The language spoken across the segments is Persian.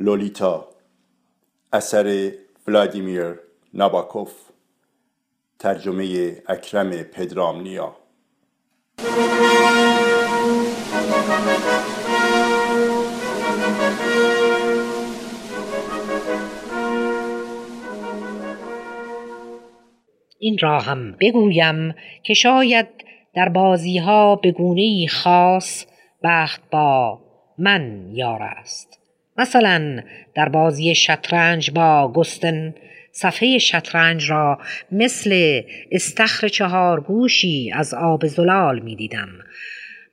لولیتا اثر ولادیمیر ناباکوف ترجمه اکرم پدرامنیا. این را هم بگویم که شاید در بازی ها به گونه خاص بخت با من یار است. مثلا در بازی شطرنج با گستن صفحه شطرنج را مثل استخر چهار گوشی از آب زلال می دیدم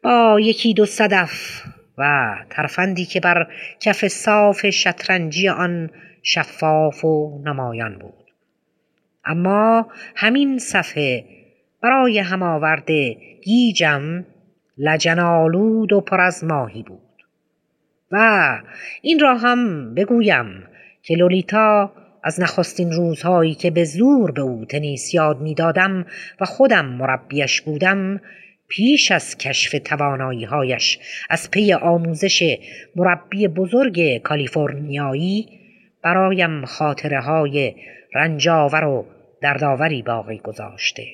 با یکی دو صدف و ترفندی که بر کف صاف شطرنجی آن شفاف و نمایان بود. اما همین صفحه برای هماورد گیجم لجنالود و پر از ماهی بود. و این را هم بگویم که لولیتا از نخستین روزهایی که به زور به او تنیس یاد می‌دادم و خودم مربیش بودم پیش از کشف تواناییهایش از پی آموزش مربی بزرگ کالیفرنیایی برایم خاطره های رنجاور و دردآوری باقی گذاشته.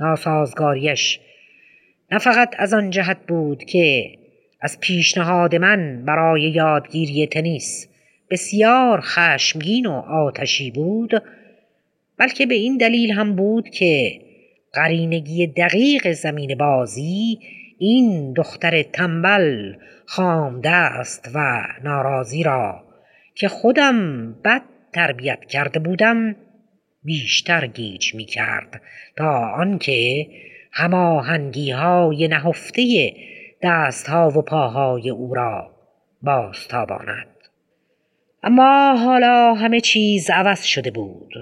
ناسازگاریش نه فقط از آن جهت بود که از پیشنهاد من برای یادگیری تنیس بسیار خشمگین و آتشی بود بلکه به این دلیل هم بود که قرینگی دقیق زمین بازی این دختر تنبل خامده است و ناراضی را که خودم بد تربیت کرده بودم بیشتر گیج می کرد تا آنکه هماهنگی های نهفته دست ها و پاهای او را بازتاباند. اما حالا همه چیز عوض شده بود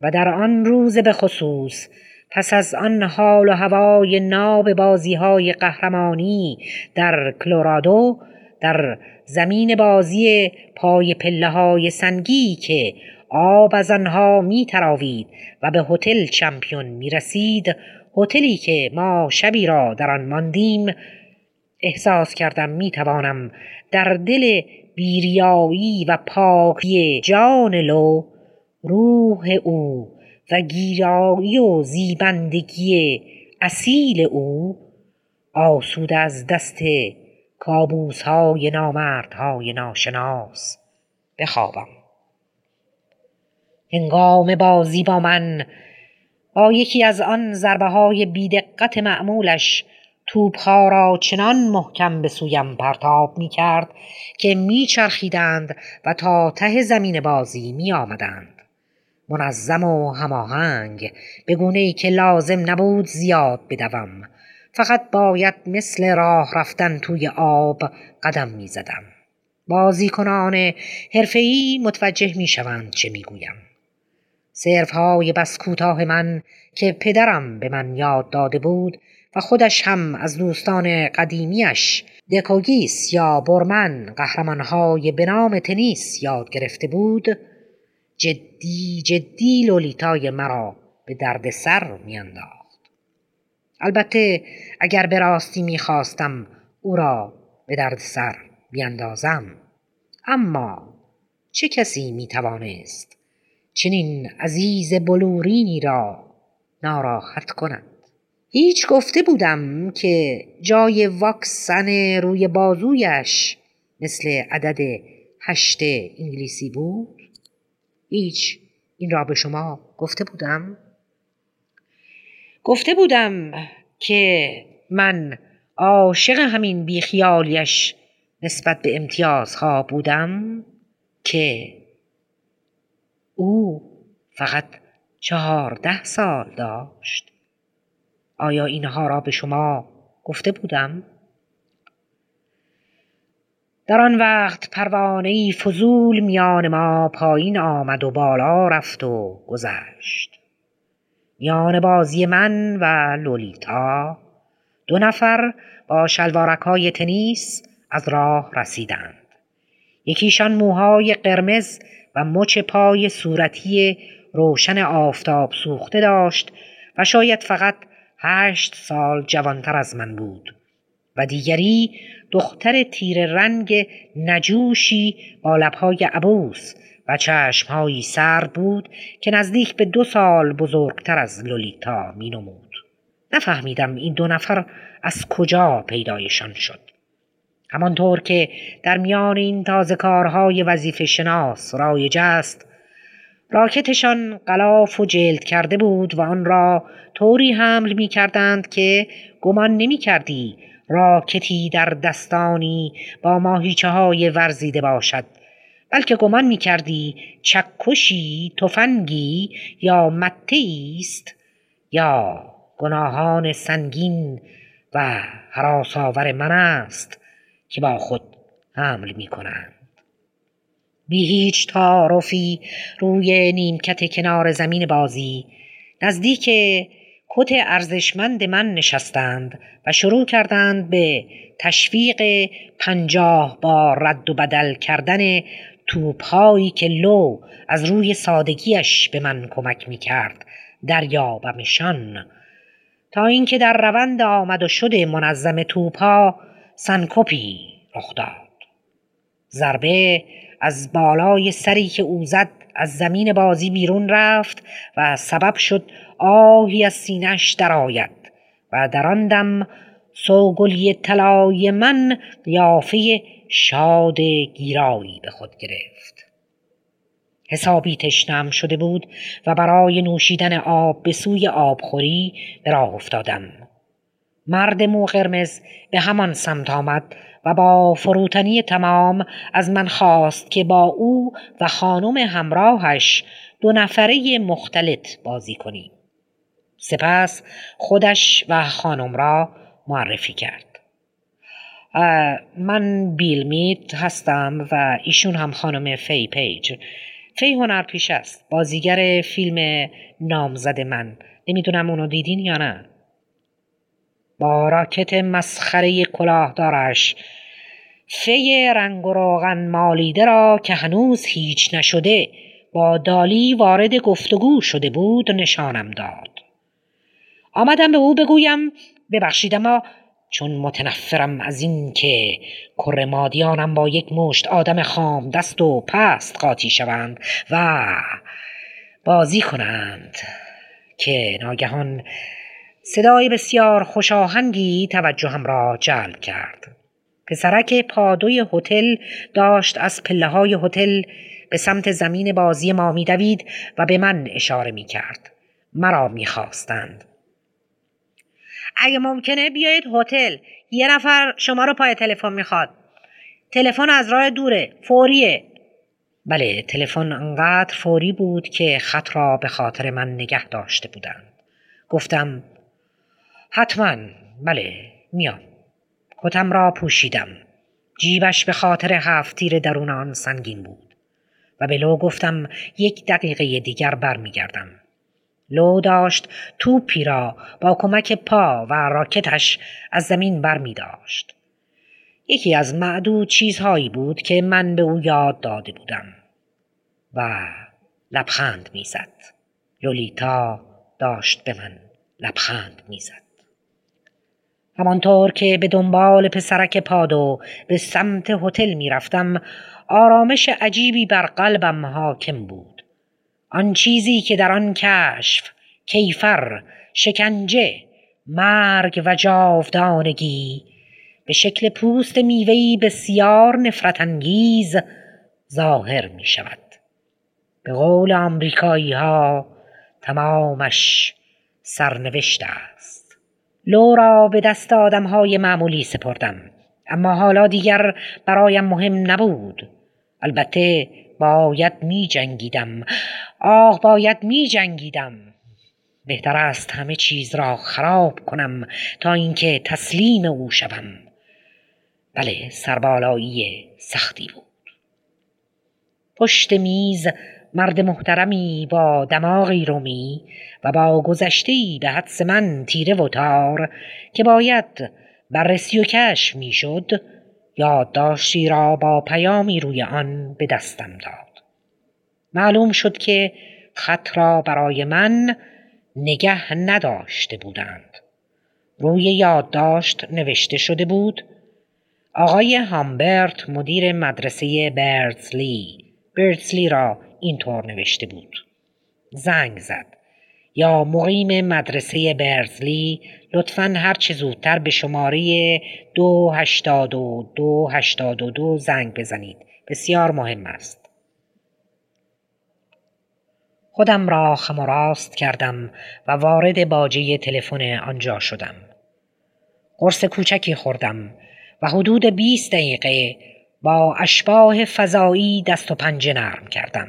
و در آن روز به خصوص پس از آن حال و هوای ناب بازی های قهرمانی در کلورادو در زمین بازی پای پله های سنگی که آب از آنها می تراوید و به هتل چمپیون می رسید هتلی که ما شبی را در آن ماندیم احساس کردم می توانم در دل بیریایی و پاکی جان لو روح او و گیرایی و زیبندگی اصیل او آسود از دست کابوس های نامردهای ناشناس بخوابم. هنگام بازی با من با یکی از آن ضربه های بیدقت معمولش توپها را چنان محکم به سویم پرتاب می کرد که می چرخیدند و تا ته زمین بازی می آمدند. منظم و هماهنگ به گونه ای که لازم نبود زیاد بدوم فقط باید مثل راه رفتن توی آب قدم می زدم. بازیکنان حرفه‌ای متوجه می شوند چه می گویم. های بس کوتاه من که پدرم به من یاد داده بود و خودش هم از دوستان قدیمیش. دکوگیس یا برمن قهرمانهای به نام تنیس یاد گرفته بود. جدی جدی لولیتای مرا به درد سر میانداخت. البته اگر به راستی می‌خواستم او را به درد سر بیاندازم. اما چه کسی می‌توانست چنین عزیز بلورینی را ناراحت کند؟ هیچ گفته بودم که جای واکسن روی بازویش مثل عدد هشت انگلیسی بود. هیچ. این را به شما گفته بودم. گفته بودم که من عاشق همین بیخیالیش نسبت به امتیازها بودم که او فقط چهارده سال داشت. آیا اینها را به شما گفته بودم؟ در آن وقت پروانه فضول میان ما پایین آمد و بالا رفت و گذشت میان بازی من و لولیتا دو نفر با شلوارک های تنیس از راه رسیدند یکیشان موهای قرمز و مچ پای صورتی روشن آفتاب سوخته داشت و شاید فقط هشت سال جوانتر از من بود و دیگری دختر تیر رنگ نجوشی با لبهای عبوس و چشمهایی سرد بود که نزدیک به دو سال بزرگتر از لولیتا می نمود. نفهمیدم این دو نفر از کجا پیدایشان شد. همانطور که در میان این تازه کارهای وظیفه شناس رایج است راکتشان غلاف و جلد کرده بود و آن را طوری حمل می کردند که گمان نمی کردی راکتی در دستانی با ماهیچه های ورزیده باشد بلکه گمان می کردی چکشی تفنگی یا مته است یا گناهان سنگین و حراساور من است که با خود حمل می کنند. بی هیچ تعارفی روی نیمکت کنار زمین بازی. نزدیک کت ارزشمند من نشستند و شروع کردند به تشویق پنجاه با رد و بدل کردن توپهایی که لو از روی سادگیش به من کمک می کرد دریابمشان. تا اینکه در روند آمد و شد منظم توپها سنکوپی رخ داد. ضربه از بالای سری که او زد از زمین بازی بیرون رفت و سبب شد آهی از سینش درآید و در آن دم سوگلی طلای من قیافه شاد گیرایی به خود گرفت. حسابی تشنم شده بود و برای نوشیدن آب به سوی آبخوری به راه افتادم. مرد مو قرمز به همان سمت آمد و با فروتنی تمام از من خواست که با او و خانم همراهش دو نفره مختلط بازی کنیم. سپس خودش و خانم را معرفی کرد. من بیل میت هستم و ایشون هم خانم فی پیج. فی هنرپیش است بازیگر فیلم نامزد من. نمی‌دونم اونو دیدین یا نه؟ با راکت مسخره کلاهدارش. فی رنگ و روغن مالیده را که هنوز هیچ نشده با دالی وارد گفتگو شده بود نشانم داد. آمدم به او بگویم ببخشید اما چون متنفرم از این که کر مادیانم با یک مشت آدم خام دست و پست قاطی شوند و بازی کنند که ناگهان صدای بسیار خوشاهنگی توجهم را جلب کرد. پسرک پادوی هتل داشت از پله های هتل به سمت زمین بازی ما میدوید و به من اشاره می کرد. مرا می‌خواستند. اگه ممکنه بیایید هتل. یه نفر شما رو پای تلفن می‌خواد. تلفن از راه دوره. فوریه. بله تلفن انقدر فوری بود که خط را به خاطر من نگه داشته بودند. گفتم حتما بله میام کتم را پوشیدم جیبش به خاطر هفت تیر درون آن سنگین بود و به لو گفتم یک دقیقه دیگر برمیگردم لو داشت توپی را با کمک پا و راکتش از زمین بر می داشت. یکی از معدود چیزهایی بود که من به او یاد داده بودم و لبخند می‌زد. لولیتا داشت به من لبخند می‌زد. همانطور که به دنبال پسرک پادو به سمت هتل می‌رفتم آرامش عجیبی بر قلبم حاکم بود. آن چیزی که در آن کشف کیفر شکنجه مرگ و جاودانگی به شکل پوست میوهی بسیار نفرت انگیز ظاهر می شود به قول آمریکایی ها تمامش سرنوشت است. لو را به دست آدم های معمولی سپردم اما حالا دیگر برایم مهم نبود. البته باید می جنگیدم. آه باید می جنگیدم. بهتر است همه چیز را خراب کنم تا اینکه تسلیم او شوم. بله سربالایی سختی بود. پشت میز مرد محترمی با دماغی رومی و با گذشتهای به حدس من تیره و تار که باید بررسی و کش می‌شد یادداشتی را با پیامی روی آن به دستم داد. معلوم شد که خط را برای من نگه نداشته بودند. روی یادداشت نوشته شده بود آقای هامبرت مدیر مدرسه برزلی برزلی را اینطور نوشته بود. زنگ زد. یا مقیم مدرسه برزلی لطفا هر چه زودتر به شماره دو هشتاد و دو هشتاد و دو زنگ بزنید. بسیار مهم است. خودم را خم و راست کردم و وارد باجه تلفن آنجا شدم. قرص کوچکی خوردم و حدود بیست دقیقه با اشباه فضایی دست و پنجه نرم کردم.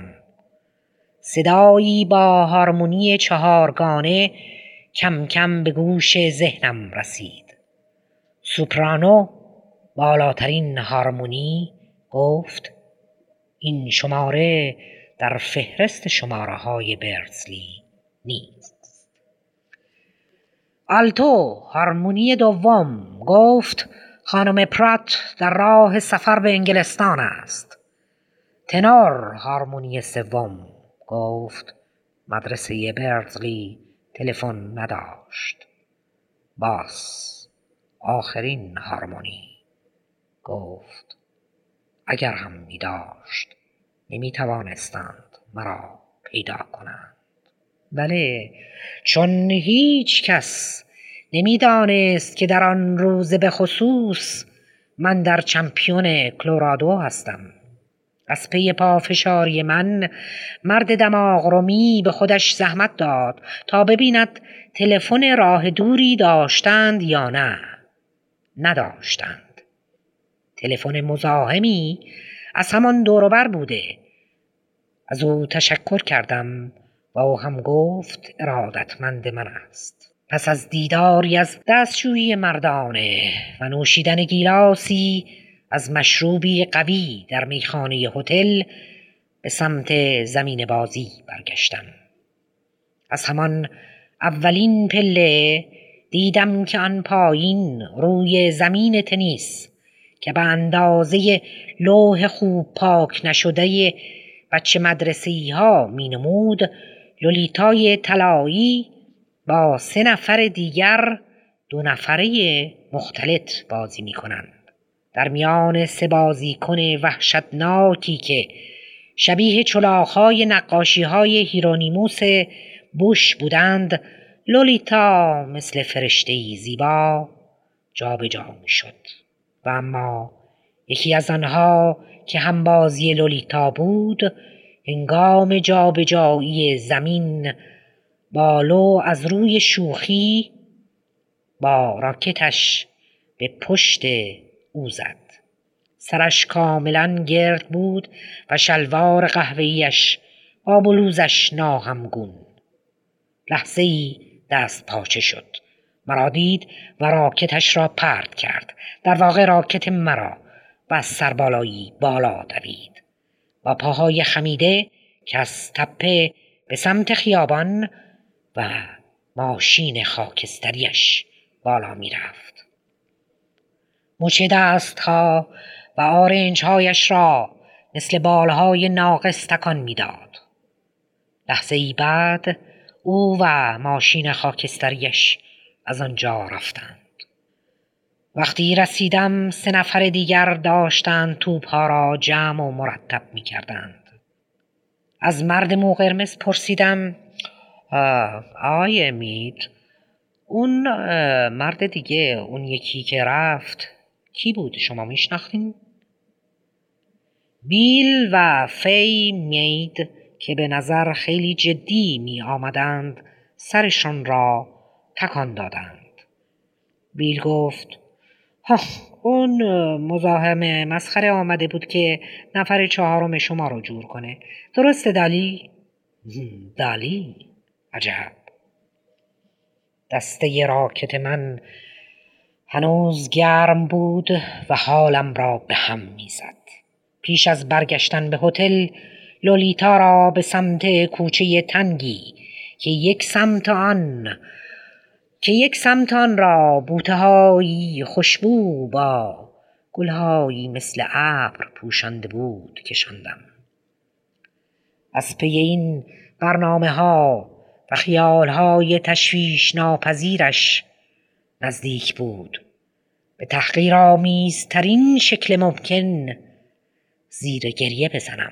صدایی با هارمونی چهارگانه کم کم به گوش ذهنم رسید. سوپرانو بالاترین هارمونی گفت این شماره در فهرست شماره های برزلی نیست. آلتو هارمونی دوم گفت خانم پرات در راه سفر به انگلستان است. تنور هارمونی سوم گفت. مدرسه برزلی تلفن نداشت. باس آخرین هارمونی گفت. اگر هم می داشت نمی توانستند مرا پیدا کنند. بله چون هیچ کس نمی‌دانست که در آن روز به خصوص من در چمپیون کلورادو هستم. از پی پافشاری من مرد دماغ رومی به خودش زحمت داد تا ببیند تلفن راه دوری داشتند یا نه. نداشتند. تلفن مزاحمی از همان دوروبر بوده. از او تشکر کردم و او هم گفت ارادتمند من است. پس از دیداری از دستشویی مردانه و نوشیدن گیلاسی از مشروبی قوی در میخانه هتل به سمت زمین بازی برگشتم. از همان اولین پله دیدم که آن پایین روی زمین تنیس که به اندازه لوح خوب پاک نشده بچه مدرسی ها می نمود لولیتای طلایی با سه نفر دیگر دو نفره مختلط بازی می کنند. در میان سه بازیکن وحشتناکی که شبیه چلاخهای نقاشی های هیرونیموس بوش بودند لولیتا مثل فرشته زیبا جابجا می شد و اما یکی از آنها که هم بازی لولیتا بود هنگام جابجایی زمین بالو از روی شوخی با راکتش به پشت او زد. سرش کاملا گرد بود و شلوار قهوهیش با بلوزش ناهمگون. لحظه ای دست پاچه شد. مرا دید و راکتش را پرد کرد. در واقع راکت مرا و از سربالایی بالا دوید. با پاهای خمیده که از تپه به سمت خیابان و ماشین خاکستریش بالا می رفت. مچ دستها و آرنجهایش را مثل بالهای ناقص تکان می‌داد. لحظه ای بعد او و ماشین خاکستریش از آنجا رفتند. وقتی رسیدم سه نفر دیگر داشتند توپها را جمع و مرتب می کردند. از مرد مو قرمز پرسیدم آقای امید اون مرد دیگه اون یکی که رفت کی بود شما میشناختین؟ بیل و فی مید که به نظر خیلی جدی می آمدند سرشان را تکان دادند بیل گفت اون مزاحم مسخره آمده بود که نفر چهارم شما رو جور کنه درسته دالی؟ دالی عجب. دسته راکت من هنوز گرم بود و حالم را به هم می‌زد. پیش از برگشتن به هتل لولیتا را به سمت کوچه تنگی که یک سمت آن که یک سمت آن را بوتههایی خوشبو با گلهایی مثل ابر پوشانده بود کشاندم. از پی این برنامه ها و خیالهای تشویش ناپذیرش نزدیک بود. به تحقیرآمیزترین شکل ممکن زیر گریه بزنم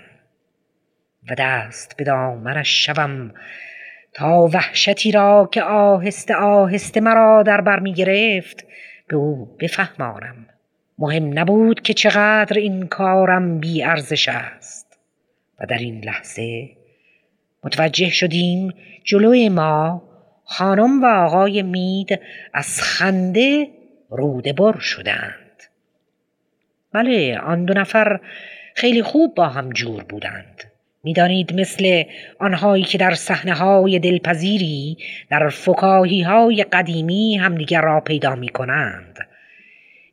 و دست به دامنش شوم تا وحشتی را که آهسته آهسته مرا در بر می گرفت به او بفهمانم. مهم نبود که چقدر این کارم بی ارزش است و در این لحظه متوجه شدیم جلوی ما خانم و آقای مید از خنده روده بر شدند. بله آن دو نفر خیلی خوب با هم جور بودند. می‌دانید مثل آنهایی که در صحنه های دلپذیری در فکاهی های قدیمی همدیگر را پیدا می کنند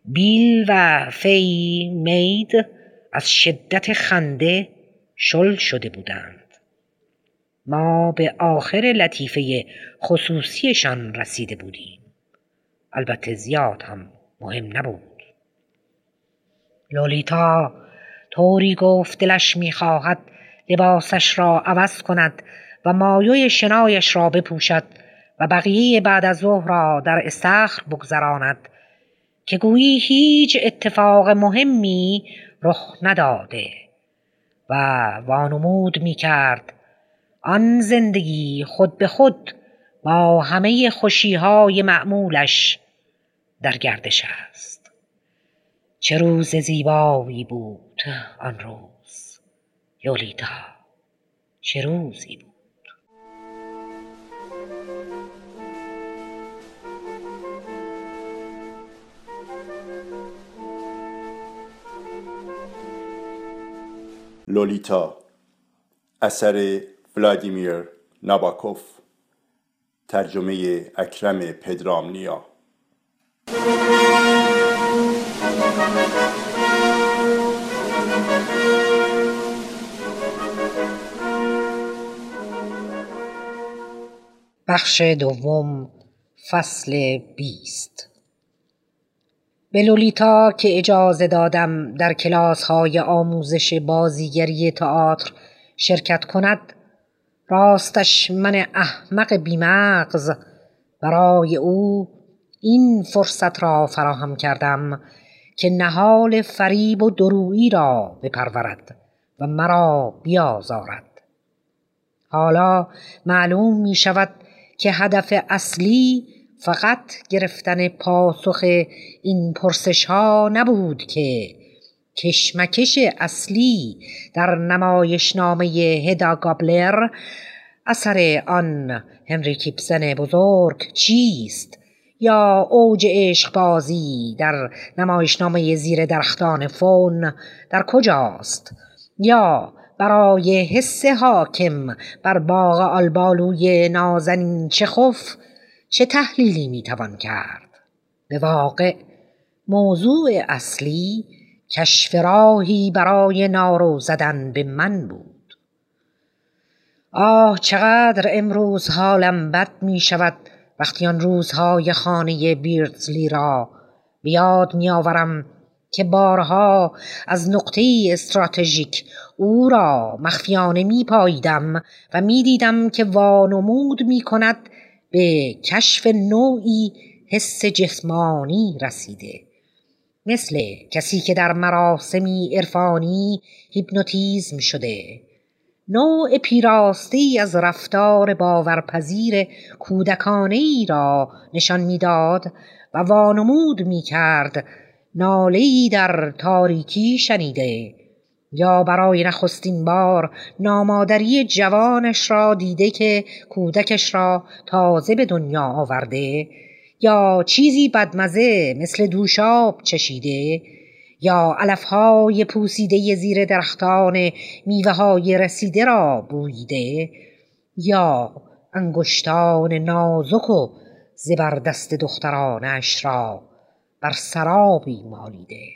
بیل و فی مید از شدت خنده شل شده بودند. ما به آخر لطیفه خصوصیشان رسیده بودیم. البته زیاد هم مهم نبود. لولیتا طوری گفت دلش می‌خواهد لباسش را عوض کند و مایوی شنایش را بپوشد و بقیه بعد از ظهر را در استخر بگذراند که گویی هیچ اتفاق مهمی رخ نداده و وانمود می کرد آن زندگی خود به خود با همه خوشیهای معمولش در گردش است. چه روز زیبایی بود آن روز لولیتا چه روزی بود؟ لولیتا اثر ولادیمیر ناباکوف ترجمه اکرم پدرامنیا. بخش دوم فصل بیست. به لولیتا که اجازه دادم در کلاس های آموزش بازیگری تئاتر شرکت کند راستش من احمق بیمغز. برای او این فرصت را فراهم کردم که نهال فریب و درویی را بپرورد و مرا بیازارد. حالا معلوم می شود که هدف اصلی فقط گرفتن پاسخ این پرسش ها نبود که کشمکش اصلی در نمایشنامه هدا گابلر اثر آن هنری کیپسن بزرگ چیست؟ یا اوج عشق بازی در نمایشنامه زیر درختان فون در کجاست؟ یا برای حس حاکم بر باغ آلبالوی نازنین چخوف چه تحلیلی می‌توان کرد؟ به واقع موضوع اصلی کشف راهی برای نارو زدن به من بود. آه چقدر امروز حالم بد می شود وقتی آن روزهای خانه بیردزلی را بیاد می آورم که بارها از نقطه استراتژیک او را مخفیانه می پاییدم و می دیدم که وانمود می کند به کشف نوعی حس جسمانی رسیده. مثل کسی که در مراسمی عرفانی هیپنوتیزم شده. نوع پیراستی از رفتار باورپذیر کودکانه ای را نشان می‌داد و وانمود می کرد نالهی در تاریکی شنیده. یا برای نخستین بار نامادری جوانش را دیده که کودکش را تازه به دنیا آورده. یا چیزی بدمزه مثل دوشاب چشیده یا علفهای پوسیده زیر درختان میوه های رسیده را بویده یا انگشتان نازک و زبردست دخترانش را بر سرابی مالیده.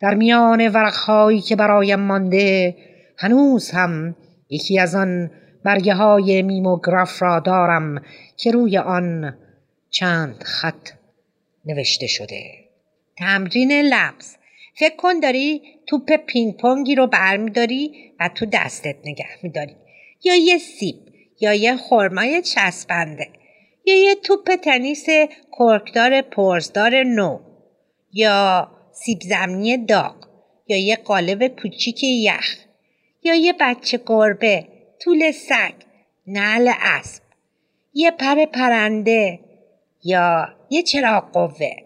در میان ورقهایی که برایم مانده هنوز هم یکی از آن برگه های میموگراف را دارم که روی آن چند خط نوشته شده. تمرین لبس. فکر کن داری توپ پینگ پونگی رو برمیداری و تو دستت نگه میداری. یا یه سیب یا یه خرمای چسبنده. یا یه توپ تنیس کرکدار پرزدار نو. یا سیب زمینی داغ. یا یه قالب کوچیک یخ. یا یه بچه گربه طول سگ نعل اسب. یه پر پرنده یا یه چراغ قوه؟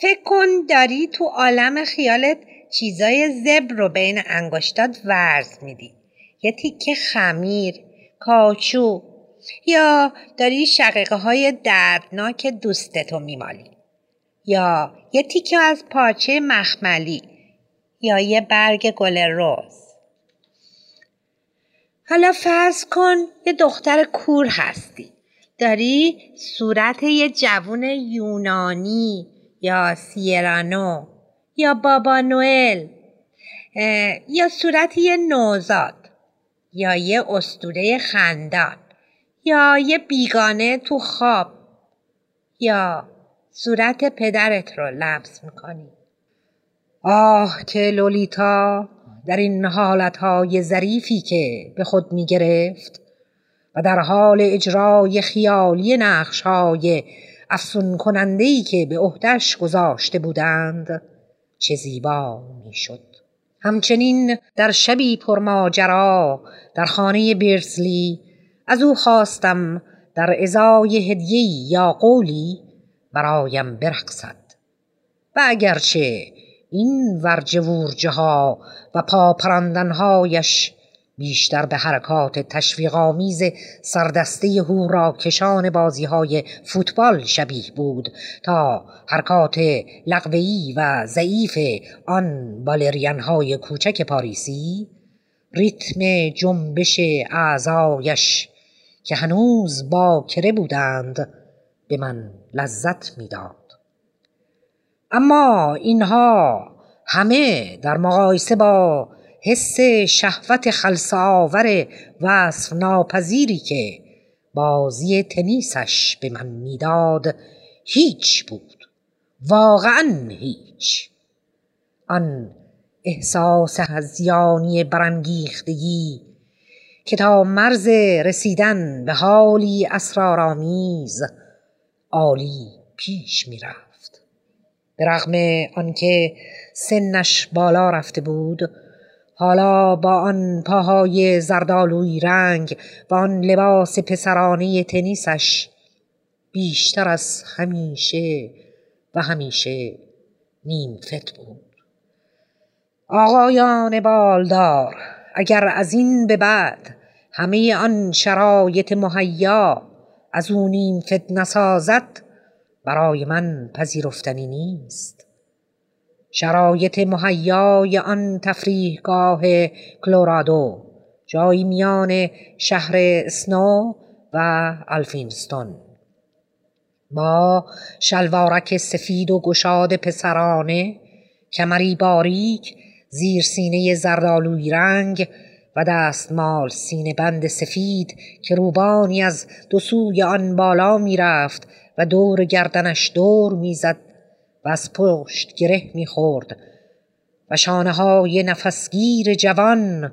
فکر کن داری تو عالم خیالت چیزای زبر رو بین انگشتات ورز میدی. یه تیکه خمیر کاچو یا داری شقیقه های دردناک دوستتو میمالی. یا یه تیکه از پارچه مخملی یا یه برگ گل روز. حالا فرض کن یه دختر کور هستی. داری صورت یه جوون یونانی یا سیرانو یا بابا نوئل یا صورت یه نوزاد یا یه استوره خندان یا یه بیگانه تو خواب یا صورت پدرت رو لمس می‌کنی. آه که لولیتا در این حالتهای ظریفی که به خود می‌گرفت و در حال اجرای خیالی نقشهای افسون کنندهی که به عهدش گذاشته بودند چه زیبا می‌شد. همچنین در شبی پرماجرا در خانه بیرزلی از او خواستم در ازای هدیه یا قولی برایم برقصد. و اگرچه این ورجه ورجه ها و پاپراندنهایش بیشتر به حرکات تشویقآمیز سردسته هورا کشان بازی های فوتبال شبیه بود تا حرکات لغوی و ضعیف آن بالرین های کوچک پاریسی ریتم جنبش اعضایش که هنوز باکره بودند به من لذت می‌داد. اما اینها همه در مقایسه با حس شهوت خلصاور وصف ناپذیری که بازی تنیسش به من می‌داد هیچ بود. واقعا هیچ. آن احساس هزیانی برانگیختگی که تا مرز رسیدن به حالی اسرارآمیز عالی پیش می‌رفت. به رغم آنکه سنش بالا رفته بود حالا با آن پاهای زردالوی رنگ و آن لباس پسرانه تنیسش بیشتر از همیشه و همیشه نیمفت بود. آقایان بالدار اگر از این به بعد همه آن شرایط مهیا از او نیمفت نسازد برای من پذیرفتنی نیست. شرایط مهیای آن تفریحگاه کلورادو جایی میان شهر اسنو و الفینستون با شلوارک سفید و گشاد پسرانه کمری باریک زیر سینه زردالوی رنگ و دستمال سینه بند سفید که روبانی از دو سوی آن بالا می‌رفت و دور گردنش دور می‌زد. و از پشت گره می‌خورد و شانه های نفسگیر جوان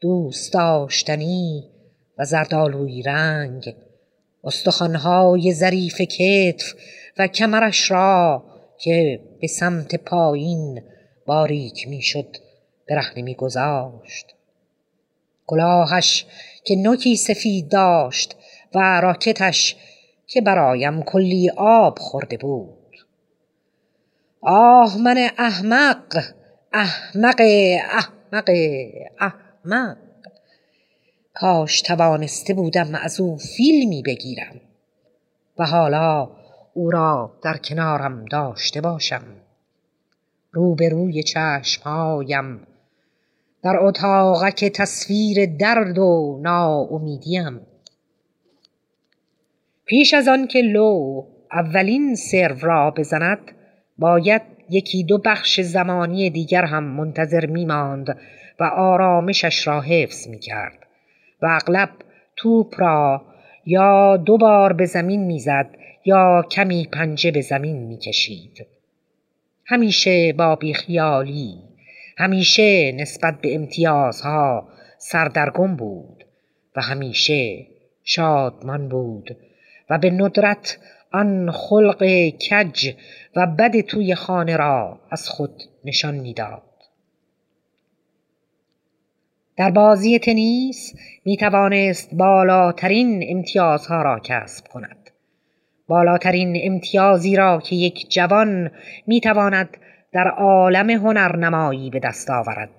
دوست داشتنی و زردالوی رنگ. استخوانهای ظریف کتف و کمرش را که به سمت پایین باریک می‌شد برهنه میگذاشت کلاهش که نوکی سفید داشت و راکتش که برایم کلی آب خورده بود. آه من احمق. احمق احمق احمق. کاش توانسته بودم از او فیلمی بگیرم و حالا او را در کنارم داشته باشم. روبروی چشمهایم در اتاقک تصویر درد و ناامیدیم. پیش از آن که لو اولین سرو را بزند باید یکی دو بخش زمانی دیگر هم منتظر می ماند و آرامشش را حفظ می کرد و اغلب توپ را یا دو بار به زمین می‌زد یا کمی پنجه به زمین می کشید. همیشه با بیخیالی همیشه نسبت به امتیازها سردرگم بود و همیشه شادمان بود و به ندرت آن خلق کج و بد توی خانه را از خود نشان می‌داد. در بازی تنیس می توانست بالاترین امتیازها را کسب کند. بالاترین امتیازی را که یک جوان می تواند در عالم هنرنمایی به دست آورد.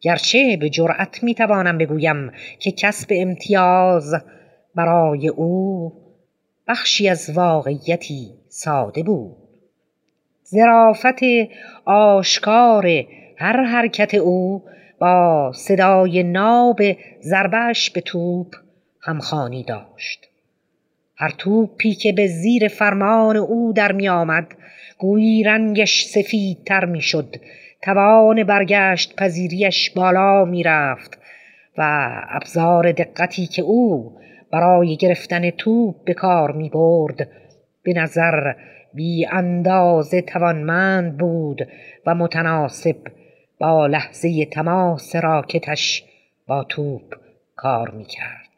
گرچه به جرأت می توانم بگویم که کسب امتیاز برای او بخشی از واقعیتی ساده بود. ظرافت آشکار هر حرکت او با صدای ناب ضربش به توپ همخانی داشت. هر توپی که به زیر فرمان او در می آمد گویی رنگش سفیدتر می شد. توان برگشت پذیریش بالا می رفت و ابزار دقتی که او برای گرفتن توپ به کار می برد به نظر بی اندازه توانمند بود و متناسب با لحظه تماس راکتش با توپ کار می کرد.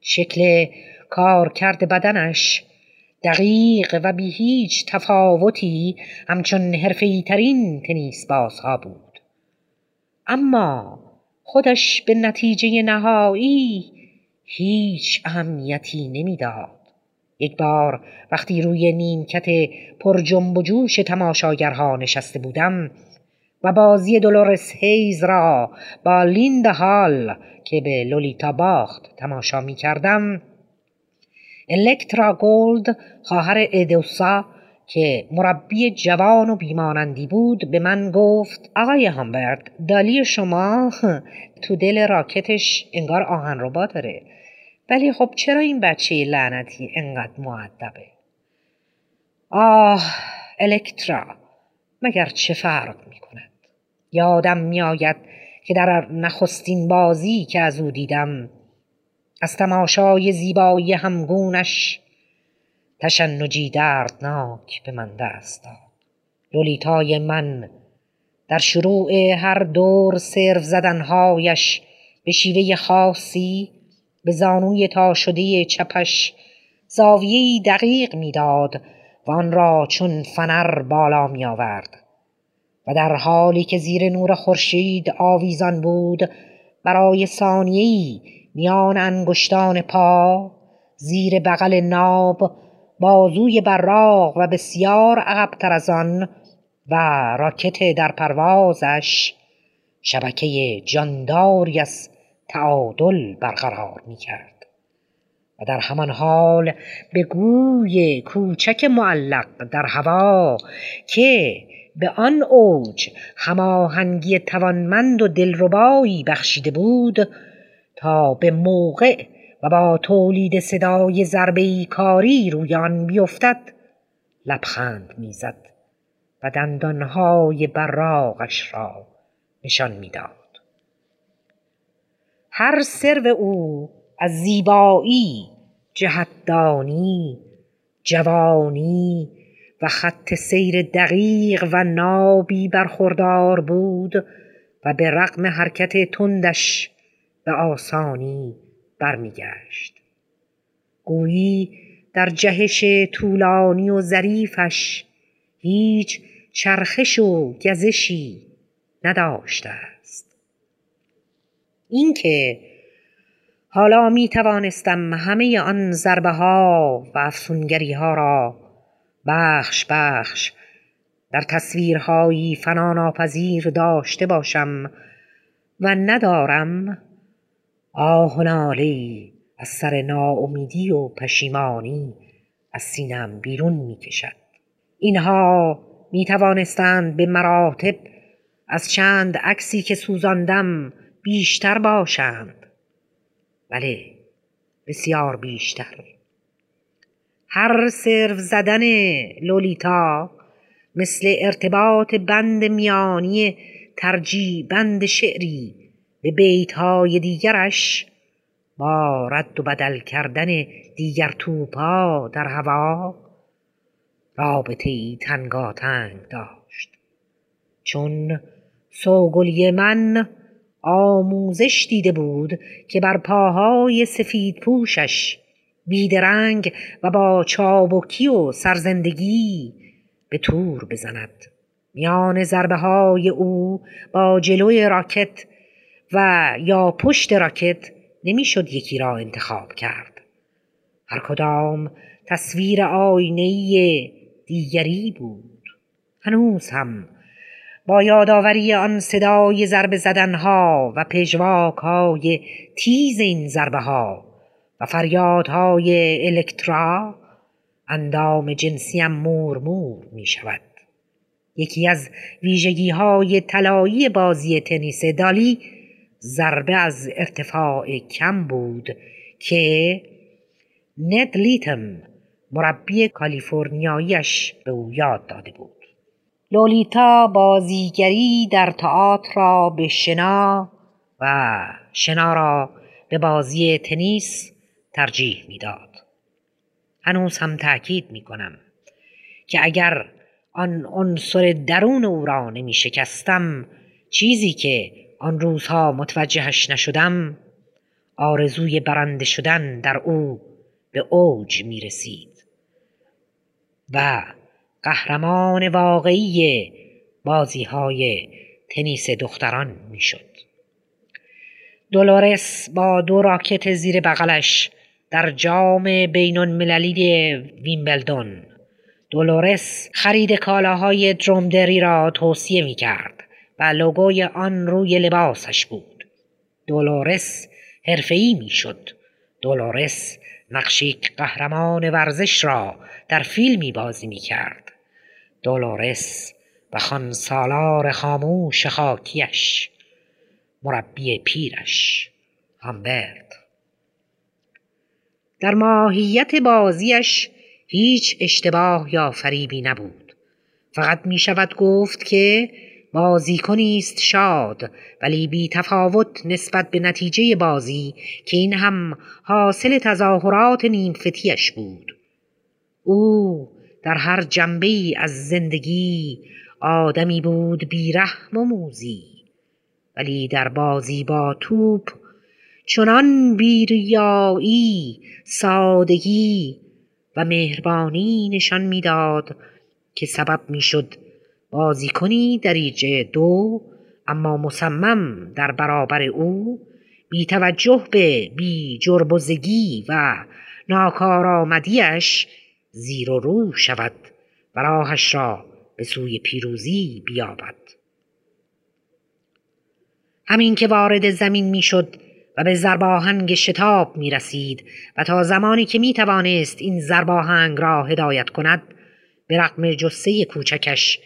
شکل کار کرد بدنش دقیق و بی هیچ تفاوتی همچون حرفی ترین تنیس بازها بود. اما خودش به نتیجه نهایی هیچ اهمیتی نمی‌داد. یک بار وقتی روی نیمکت پر جنب و جوش تماشاگرها نشسته بودم و بازی دولورس هیز را با لیند هال که به لولیتا باخت تماشا می کردم الکترا گولد خواهر ادوسا که مربی جوان و بیمانندی بود به من گفت آقای هامبرد دالی شما تو دل راکتش انگار آهن ربا داره. ولی خب چرا این بچه لعنتی انقدر معدبه آه الکترا مگر چه فرق می کند یادم میآید که در نخستین بازی که از او دیدم از تماشای زیبایی همگونش تشنجی دردناک به من دست داد. لولیتای من در شروع هر دور سرو زدنهایش به شیوه خاصی به زانوی تا شده چپش زاویهی دقیق می‌داد و آن را چون فنر بالا می آورد و در حالی که زیر نور خورشید آویزان بود برای ثانیهای میان انگشتان پا زیر بغل ناب بازوی براق و بسیار عقبتر از آن و راکت در پروازش شبکه جانداری از تعادل برقرار می کرد و در همان حال به گوی کوچک معلق در هوا که به آن اوج هماهنگی توانمند و دلربایی بخشیده بود تا به موقع و با تولید صدای ضربه کاری روی آن بیفتد لبخند می‌زد و دندانهای براغش را نشان می‌داد. هر سرو او از زیبایی جهتدانی جوانی و خط سیر دقیق و نابی برخوردار بود و به رغم حرکت تندش به آسانی برمیگشت. گویی در جهش طولانی و ظریفش هیچ چرخش و گزشی نداشته است. اینکه حالا می توانستم همه آن ضربه ها و افسونگری ها را بخش بخش در تصویرهایی فناناپذیر داشته باشم و ندارم آه نالی از سر ناامیدی و پشیمانی از سینم بیرون می کشد. اینها می توانستند به مراتب از چند عکسی که سوزاندم بیشتر باشند بله بسیار بیشتر هر سرو زدن لولیتا مثل ارتباط بند میانی ترجیح بند شعری به بیتهای دیگرش. با رد و بدل کردن دیگر توپا در هوا. رابطه ای تنگاتنگ داشت. چون سوگلی من آموزش دیده بود که بر پاهای سفید پوشش بیدرنگ و با چابکی و سرزندگی به تور بزند. میان ضربه های او با جلوی راکت و یا پشت راکت نمی‌شد یکی را انتخاب کرد. هر کدام تصویر آینه دیگری بود. هنوز هم با یادآوری آن صدای ضربه زدنها و پژواک های تیز این ضربه ها و فریادهای الکترا اندام جنسیم مور مور می شود یکی از ویژگی های طلایی بازی تنیس دالی ضربه از ارتفاع کم بود که ند لیتم مربی کالیفرنیاییش به او یاد داده بود. لولیتا بازیگری در تئاتر را به شنا و شنا را به بازی تنیس ترجیح می‌داد. هنوز هم تأکید می کنم که اگر آن عنصر درون او را نمی شکستم چیزی که آن روزها متوجهش نشدم آرزوی برنده شدن در او به اوج می رسید و قهرمان واقعی بازی های تنیس دختران می شد. دولورس با دو راکت زیر بغلش در جام بین المللی ویمبلدون دولورس خرید کالاهای درومدری را توصیه می کرد و لوگوی آن روی لباسش بود. دولورس حرفه‌ای می شد. دولورس نقشیک قهرمان ورزش را در فیلمی بازی می کرد. دولورس و خان سالار خاموش خاکیش مربی پیرش همبرد در ماهیت بازیش هیچ اشتباه یا فریبی نبود فقط می شود گفت که بازیکنی است شاد ولی بی تفاوت نسبت به نتیجه بازی که این هم حاصل تظاهرات نیمفتیش بود. او در هر جنبه از زندگی آدمی بود بیرحم و موزی ولی در بازی با توپ چنان بیریایی سادگی و مهربانی نشان می‌داد که سبب می‌شد بازیکنی دریجه دو اما مصمم در برابر او بی توجه به بی جربزگی و ناکارآمدیش زیر و رو شود و راهش را به سوی پیروزی بیابد. همین که وارد زمین می‌شد و به زرباهنگ شتاب می رسید و تا زمانی که می توانست این زرباهنگ را هدایت کند به رقم جسه کوچکش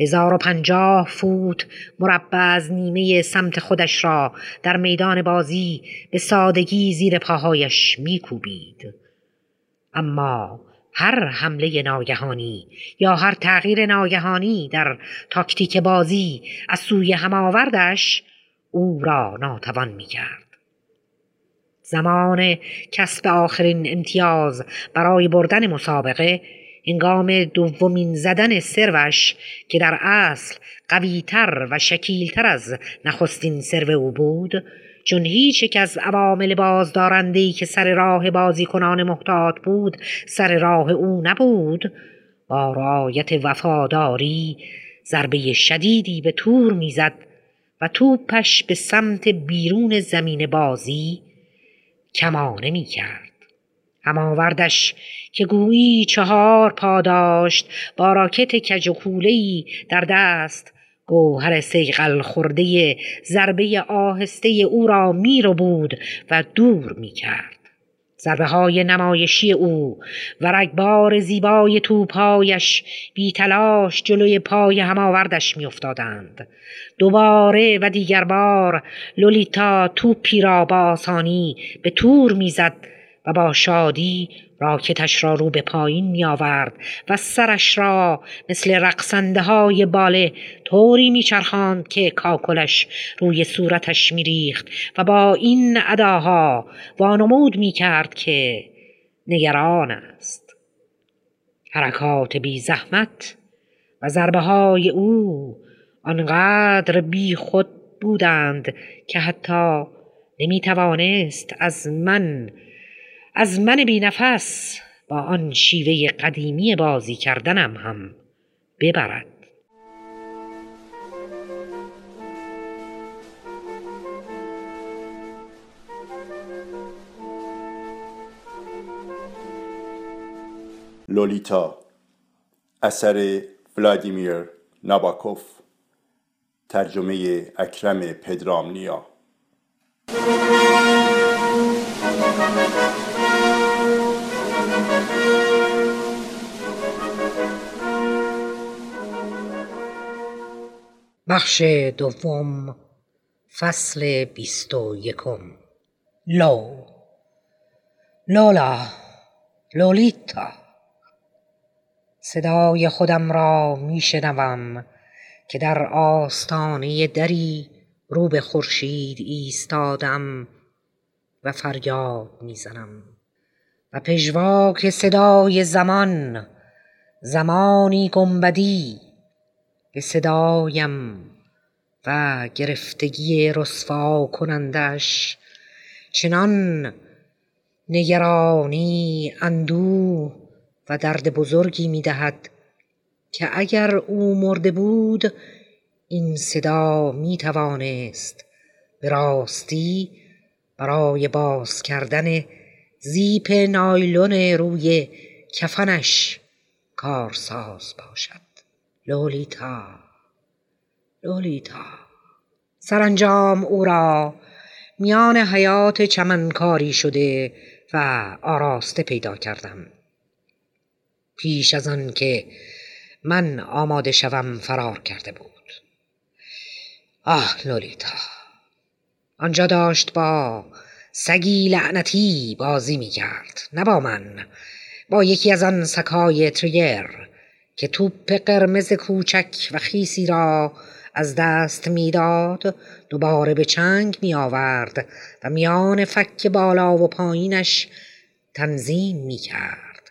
هزار و پنجاه فوت مربع از نیمه سمت خودش را در میدان بازی به سادگی زیر پاهایش میکوبید اما هر حمله ناگهانی یا هر تغییر ناگهانی در تاکتیک بازی از سوی هماوردش او را ناتوان می کرد. زمان کسب آخرین امتیاز برای بردن مسابقه هنگام دومین زدن سروش که در اصل قویتر و شکیلتر از نخستین سرو او بود چون هیچ یک از عوامل بازدارندهی که سر راه بازیکنان محتاط بود سر راه او نبود با رایت وفاداری ضربه شدیدی به تور می‌زد و توپش به سمت بیرون زمین بازی کمانه می کرد. هماوردش که گویی چهار پا داشت با راکت کج در دست گوهر سیقل خورده ضربه آهسته او را می رو بود و دور می کرد. ضربه های نمایشی او و رگبار زیبای توپایش بی تلاش جلوی پای هماوردش می افتادند. دوباره و دیگر بار لولیتا توپی را با آسانی به تور می‌زد و با شادی راکتش را رو به پایین می آورد و سرش را مثل رقصنده های باله طوری می چرخاند که کاکلش روی صورتش می ریخت و با این اداها وانمود می کرد که نگران است. حرکات بی زحمت و ضربه های او آنقدر بی خود بودند که حتی نمی توانست از من از من بی نفس با آن شیوه قدیمی بازی کردنم هم ببرد. لولیتا اثر ولادیمیر ناباکوف ترجمه اکرم پدرامنیا. بخش دوم فصل بیست و یکم. لو. لولا. لولیتا. صدای خودم را می شنوم که در آستانه دری رو به خورشید ایستادم و فریاد می‌زنم. و پژواک صدای زمان زمانی گنبدی به صدایم و گرفتگی رسوا کنندش. چنان نگرانی اندوه و درد بزرگی می‌دهد که اگر او مرده بود این صدا می توانست به راستی برای باز کردن زیپ نایلون روی کفنش کارساز باشد. لولیتا لولیتا. سرانجام او را میان حیات چمنکاری شده و آراسته پیدا کردم. پیش از آن که من آماده شوم فرار کرده بود. آه لولیتا آنجا داشت با سگی لعنتی بازی می کرد نه با من با یکی از آن سکای تریر که توپ قرمز کوچک و خیسی را از دست می‌داد دوباره به چنگ می آورد و میان فک بالا و پایینش تنظیم می کرد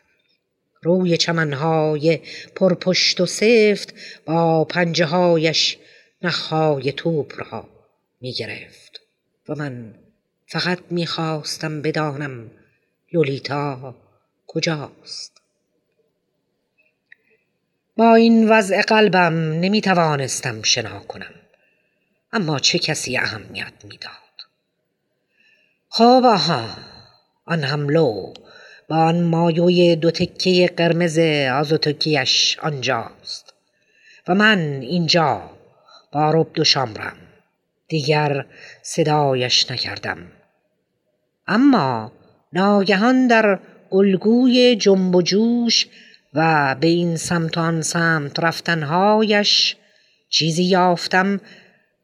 روی چمنهای پرپشت و سفت با پنجه هایش نخهای توپ را می گرفت و من فقط می خواستم بدانم لولیتا کجاست. با این وضع قلبم نمی توانستم شنا کنم. اما چه کسی اهمیت می‌داد؟ خب آها آن هم لو با آن مایوی دو تکه قرمز آزوتکیش آنجاست. و من اینجا با رب و شامرم دیگر صدایش نکردم. اما ناگهان در الگوی جنب و جوش و به این سمت آن سمت رفتنهایش چیزی یافتم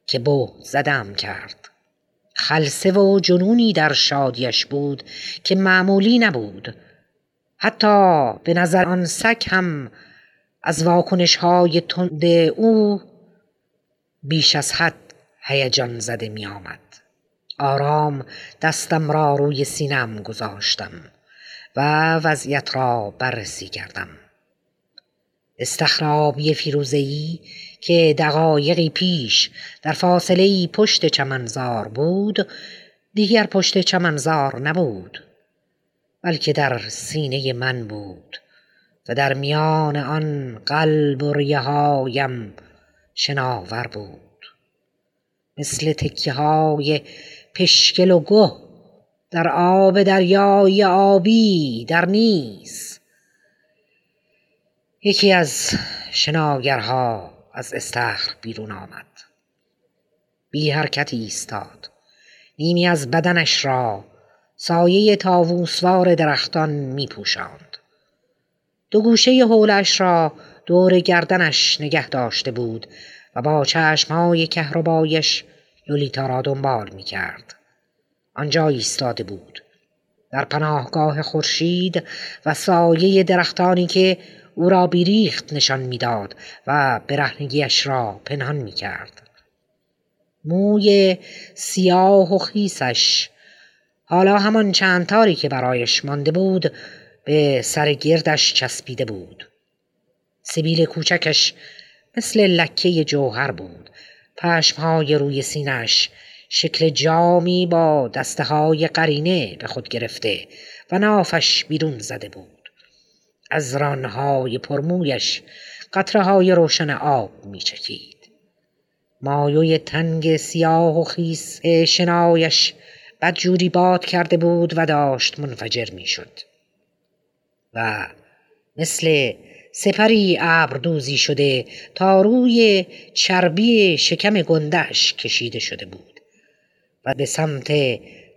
که بو زدم کرد خلصه و جنونی در شادیش بود که معمولی نبود حتی به نظر آن سگ هم از واکنش های تند او بیش از حد هیجان زده می آمد. آرام دستم را روی سینم گذاشتم و وضعیت را بررسی کردم. استخرابی فیروزهی که دقایقی پیش در فاصله پشت چمنزار بود دیگر پشت چمنزار نبود بلکه در سینه من بود و در میان آن قلب و ریههایم شناور بود. مثل تکه های پشکل و گه در آب دریای آبی در نیز یکی از شناگرها از استخر بیرون آمد بی حرکت ایستاد نیمی از بدنش را سایه تاووسوار درختان می پوشاند. دو گوشه حولش را دور گردنش نگه داشته بود و با چشمهای کهربایش لولیتا را دنبال می کرد. آنجا ایستاده بود. در پناهگاه خورشید و سایه درختانی که او را بیریخت نشان می‌داد و برهنگیش را پنهان می کرد. موی سیاه و خیسش حالا همان چند تاری که برایش مانده بود به سر گردش چسبیده بود. سبیل کوچکش مثل لکه جوهر بود. پشمهای روی سینش شکل جامی با دسته های قرینه به خود گرفته و نافش بیرون زده بود از رانهای پرمویش قطره های روشن آب می چکید مایوی تنگ سیاه و خیس شنایش بدجوری باد کرده بود و داشت منفجر می شد و مثل سپری ابردوزی شده تا روی چربی شکم گندش کشیده شده بود و به سمت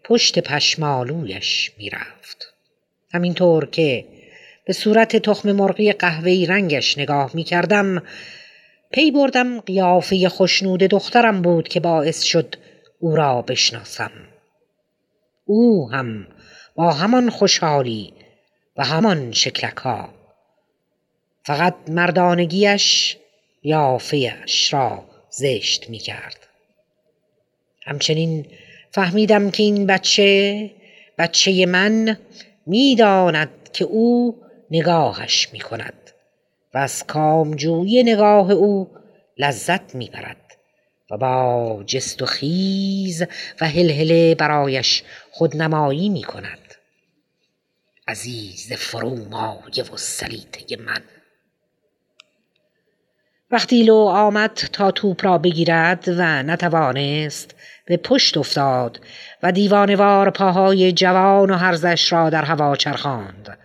پشت پشمالویش می‌رفت. همینطور که به صورت تخم مرغی قهوه‌ای رنگش نگاه می کردم پی بردم قیافه خوشنود دخترم بود که باعث شد او را بشناسم او هم با همان خوشحالی و همان شکلک ها فقط مردانگیش یافهش را زشت می کرد. همچنین فهمیدم که این بچه بچه من می‌داند که او نگاهش می کند و از کامجوی نگاه او لذت می برد و با جست و خیز و هلهله برایش خودنمایی می کند عزیز فرومایه و سلیته من. وقتی لو آمد تا توپ را بگیرد و نتوانست به پشت افتاد و دیوانوار پاهای جوان و هرزش را در هوا چرخاند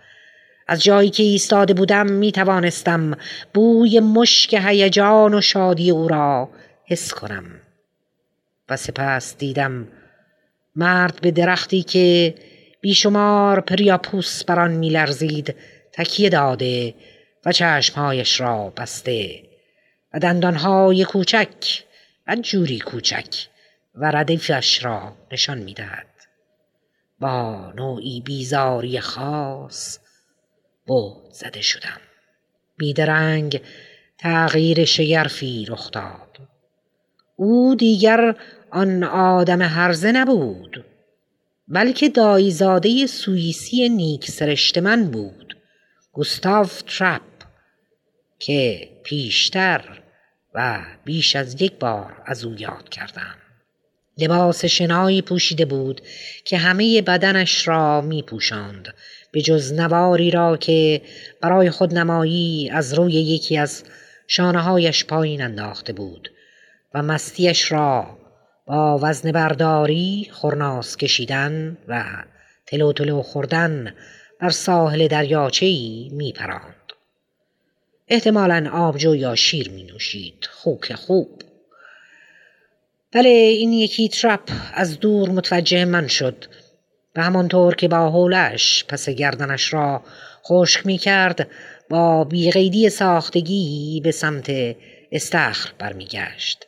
از جایی که ایستاده بودم می توانستم بوی مشک هیجان و شادی او را حس کنم. و سپس دیدم مرد به درختی که بیشمار پریاپوس بر آن میلرزید تکیه داده و چشمهایش را بسته و دندانهای کوچک و جوری کوچک و ردیفش را نشان می‌دهد. با نوعی بیزاری خاص بود زده شدم. بیدرنگ تغییر شگرفی رخ داد. او دیگر آن آدم هرزه نبود بلکه دایزاده سوئیسی نیک سرشت من بود گوستاف ترپ که پیشتر و بیش از یک بار از او یاد کردم. لباس شنایی پوشیده بود که همه بدنش را می پوشاند به جز نواری را که برای خودنمایی از روی یکی از شانههایش پایین انداخته بود و مستیش را با وزن برداری خورناس کشیدن و تلو تلو خوردن بر ساحل دریاچه‌ای می پراند. احتمالا آبجو یا شیر می نوشید خوک خوب. بله این یکی ترپ از دور متوجه من شد. و همانطور که با حولش پس گردنش را خشک می کرد با بیقیدی ساختگی به سمت استخر برمیگشت.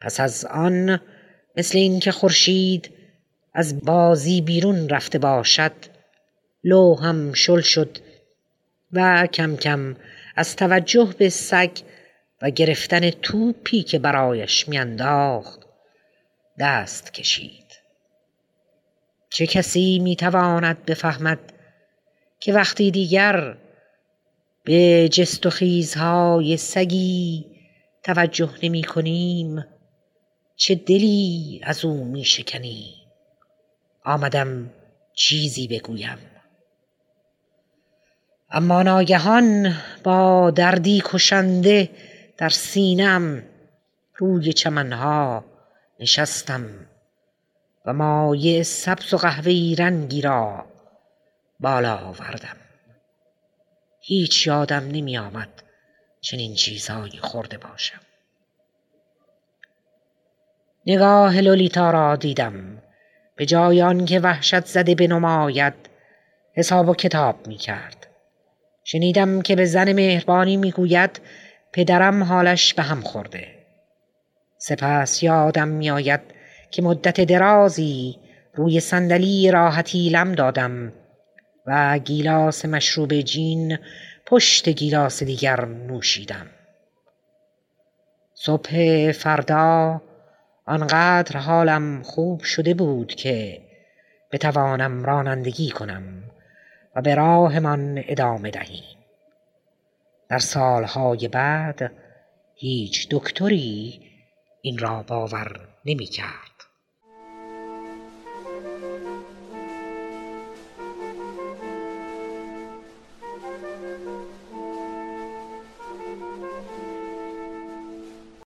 پس از آن مثل اینکه خورشید از بازی بیرون رفته باشد لو هم شل شد و کم کم از توجه به سگ و گرفتن توپی که برایش میانداخت دست کشید. چه کسی می‌تواند بفهمد که وقتی دیگر به جست و خیزهای سگی توجه نمی کنیم چه دلی از او می شکنی آمدم چیزی بگویم. اما ناگهان با دردی کشنده در سینم روی چمنها نشستم. و مایه سبز و قهوه‌ای رنگی را بالا آوردم. هیچ یادم نمی آمد چنین چیزهایی خورده باشم. نگاه لولیتا را دیدم. به جای آنکه وحشت زده بنماید حساب و کتاب می کرد. شنیدم که به زن مهربانی می‌گوید پدرم حالش به هم خورده. سپس یادم میآید که مدت درازی روی صندلی راحتی لم دادم و گیلاس مشروب جین پشت گیلاس دیگر نوشیدم. صبح فردا آنقدر حالم خوب شده بود که بتوانم رانندگی کنم و به راهمان ادامه دهیم. در سالهای بعد هیچ دکتری این را باور نمی کرد